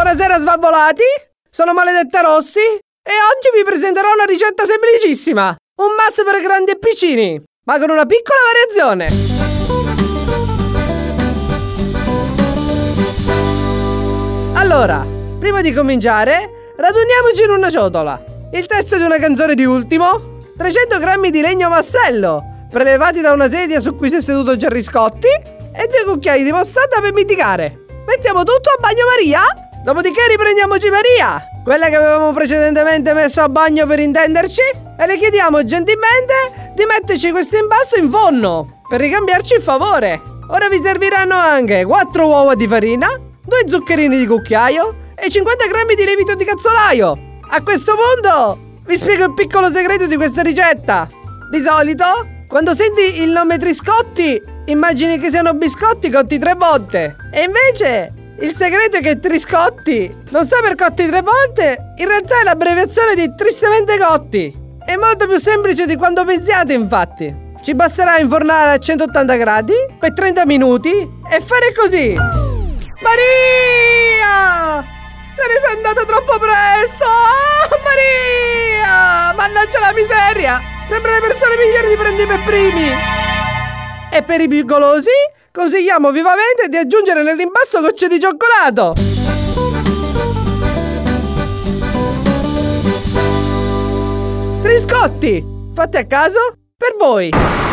Buonasera svalvolati, sono Maledetta Rossi e oggi vi presenterò una ricetta semplicissima. Un must per grandi e piccini, ma con una piccola variazione. Allora, prima di cominciare, raduniamoci in una ciotola. Il testo di una canzone di Ultimo, 300 grammi di legno massello, prelevati da una sedia su cui si è seduto Gerry Scotti, e due cucchiai di mostata per mitigare. Mettiamo tutto a bagnomaria? Dopodiché riprendiamoci Maria, quella che avevamo precedentemente messo a bagno per intenderci, e le chiediamo gentilmente di metterci questo impasto in forno per ricambiarci il favore. Ora vi serviranno anche 4 uova di farina, 2 zuccherini di cucchiaio e 50 grammi di lievito di cazzolaio. A questo punto vi spiego il piccolo segreto di questa ricetta. Di solito, quando senti il nome Triscotti, immagini che siano biscotti cotti tre volte. E invece il segreto è che Triscotti non sta per cotti tre volte, in realtà è l'abbreviazione di tristemente cotti. È molto più semplice di quanto pensiate, infatti. Ci basterà infornare a 180 gradi per 30 minuti e fare così. Maria! Te ne sei andata troppo presto! Oh, Maria! Mannaggia la miseria! Sembra le persone migliori di prendi per primi! E per i più golosi, consigliamo vivamente di aggiungere nell'impasto gocce di cioccolato! Triscotti! Fatti a caso per voi!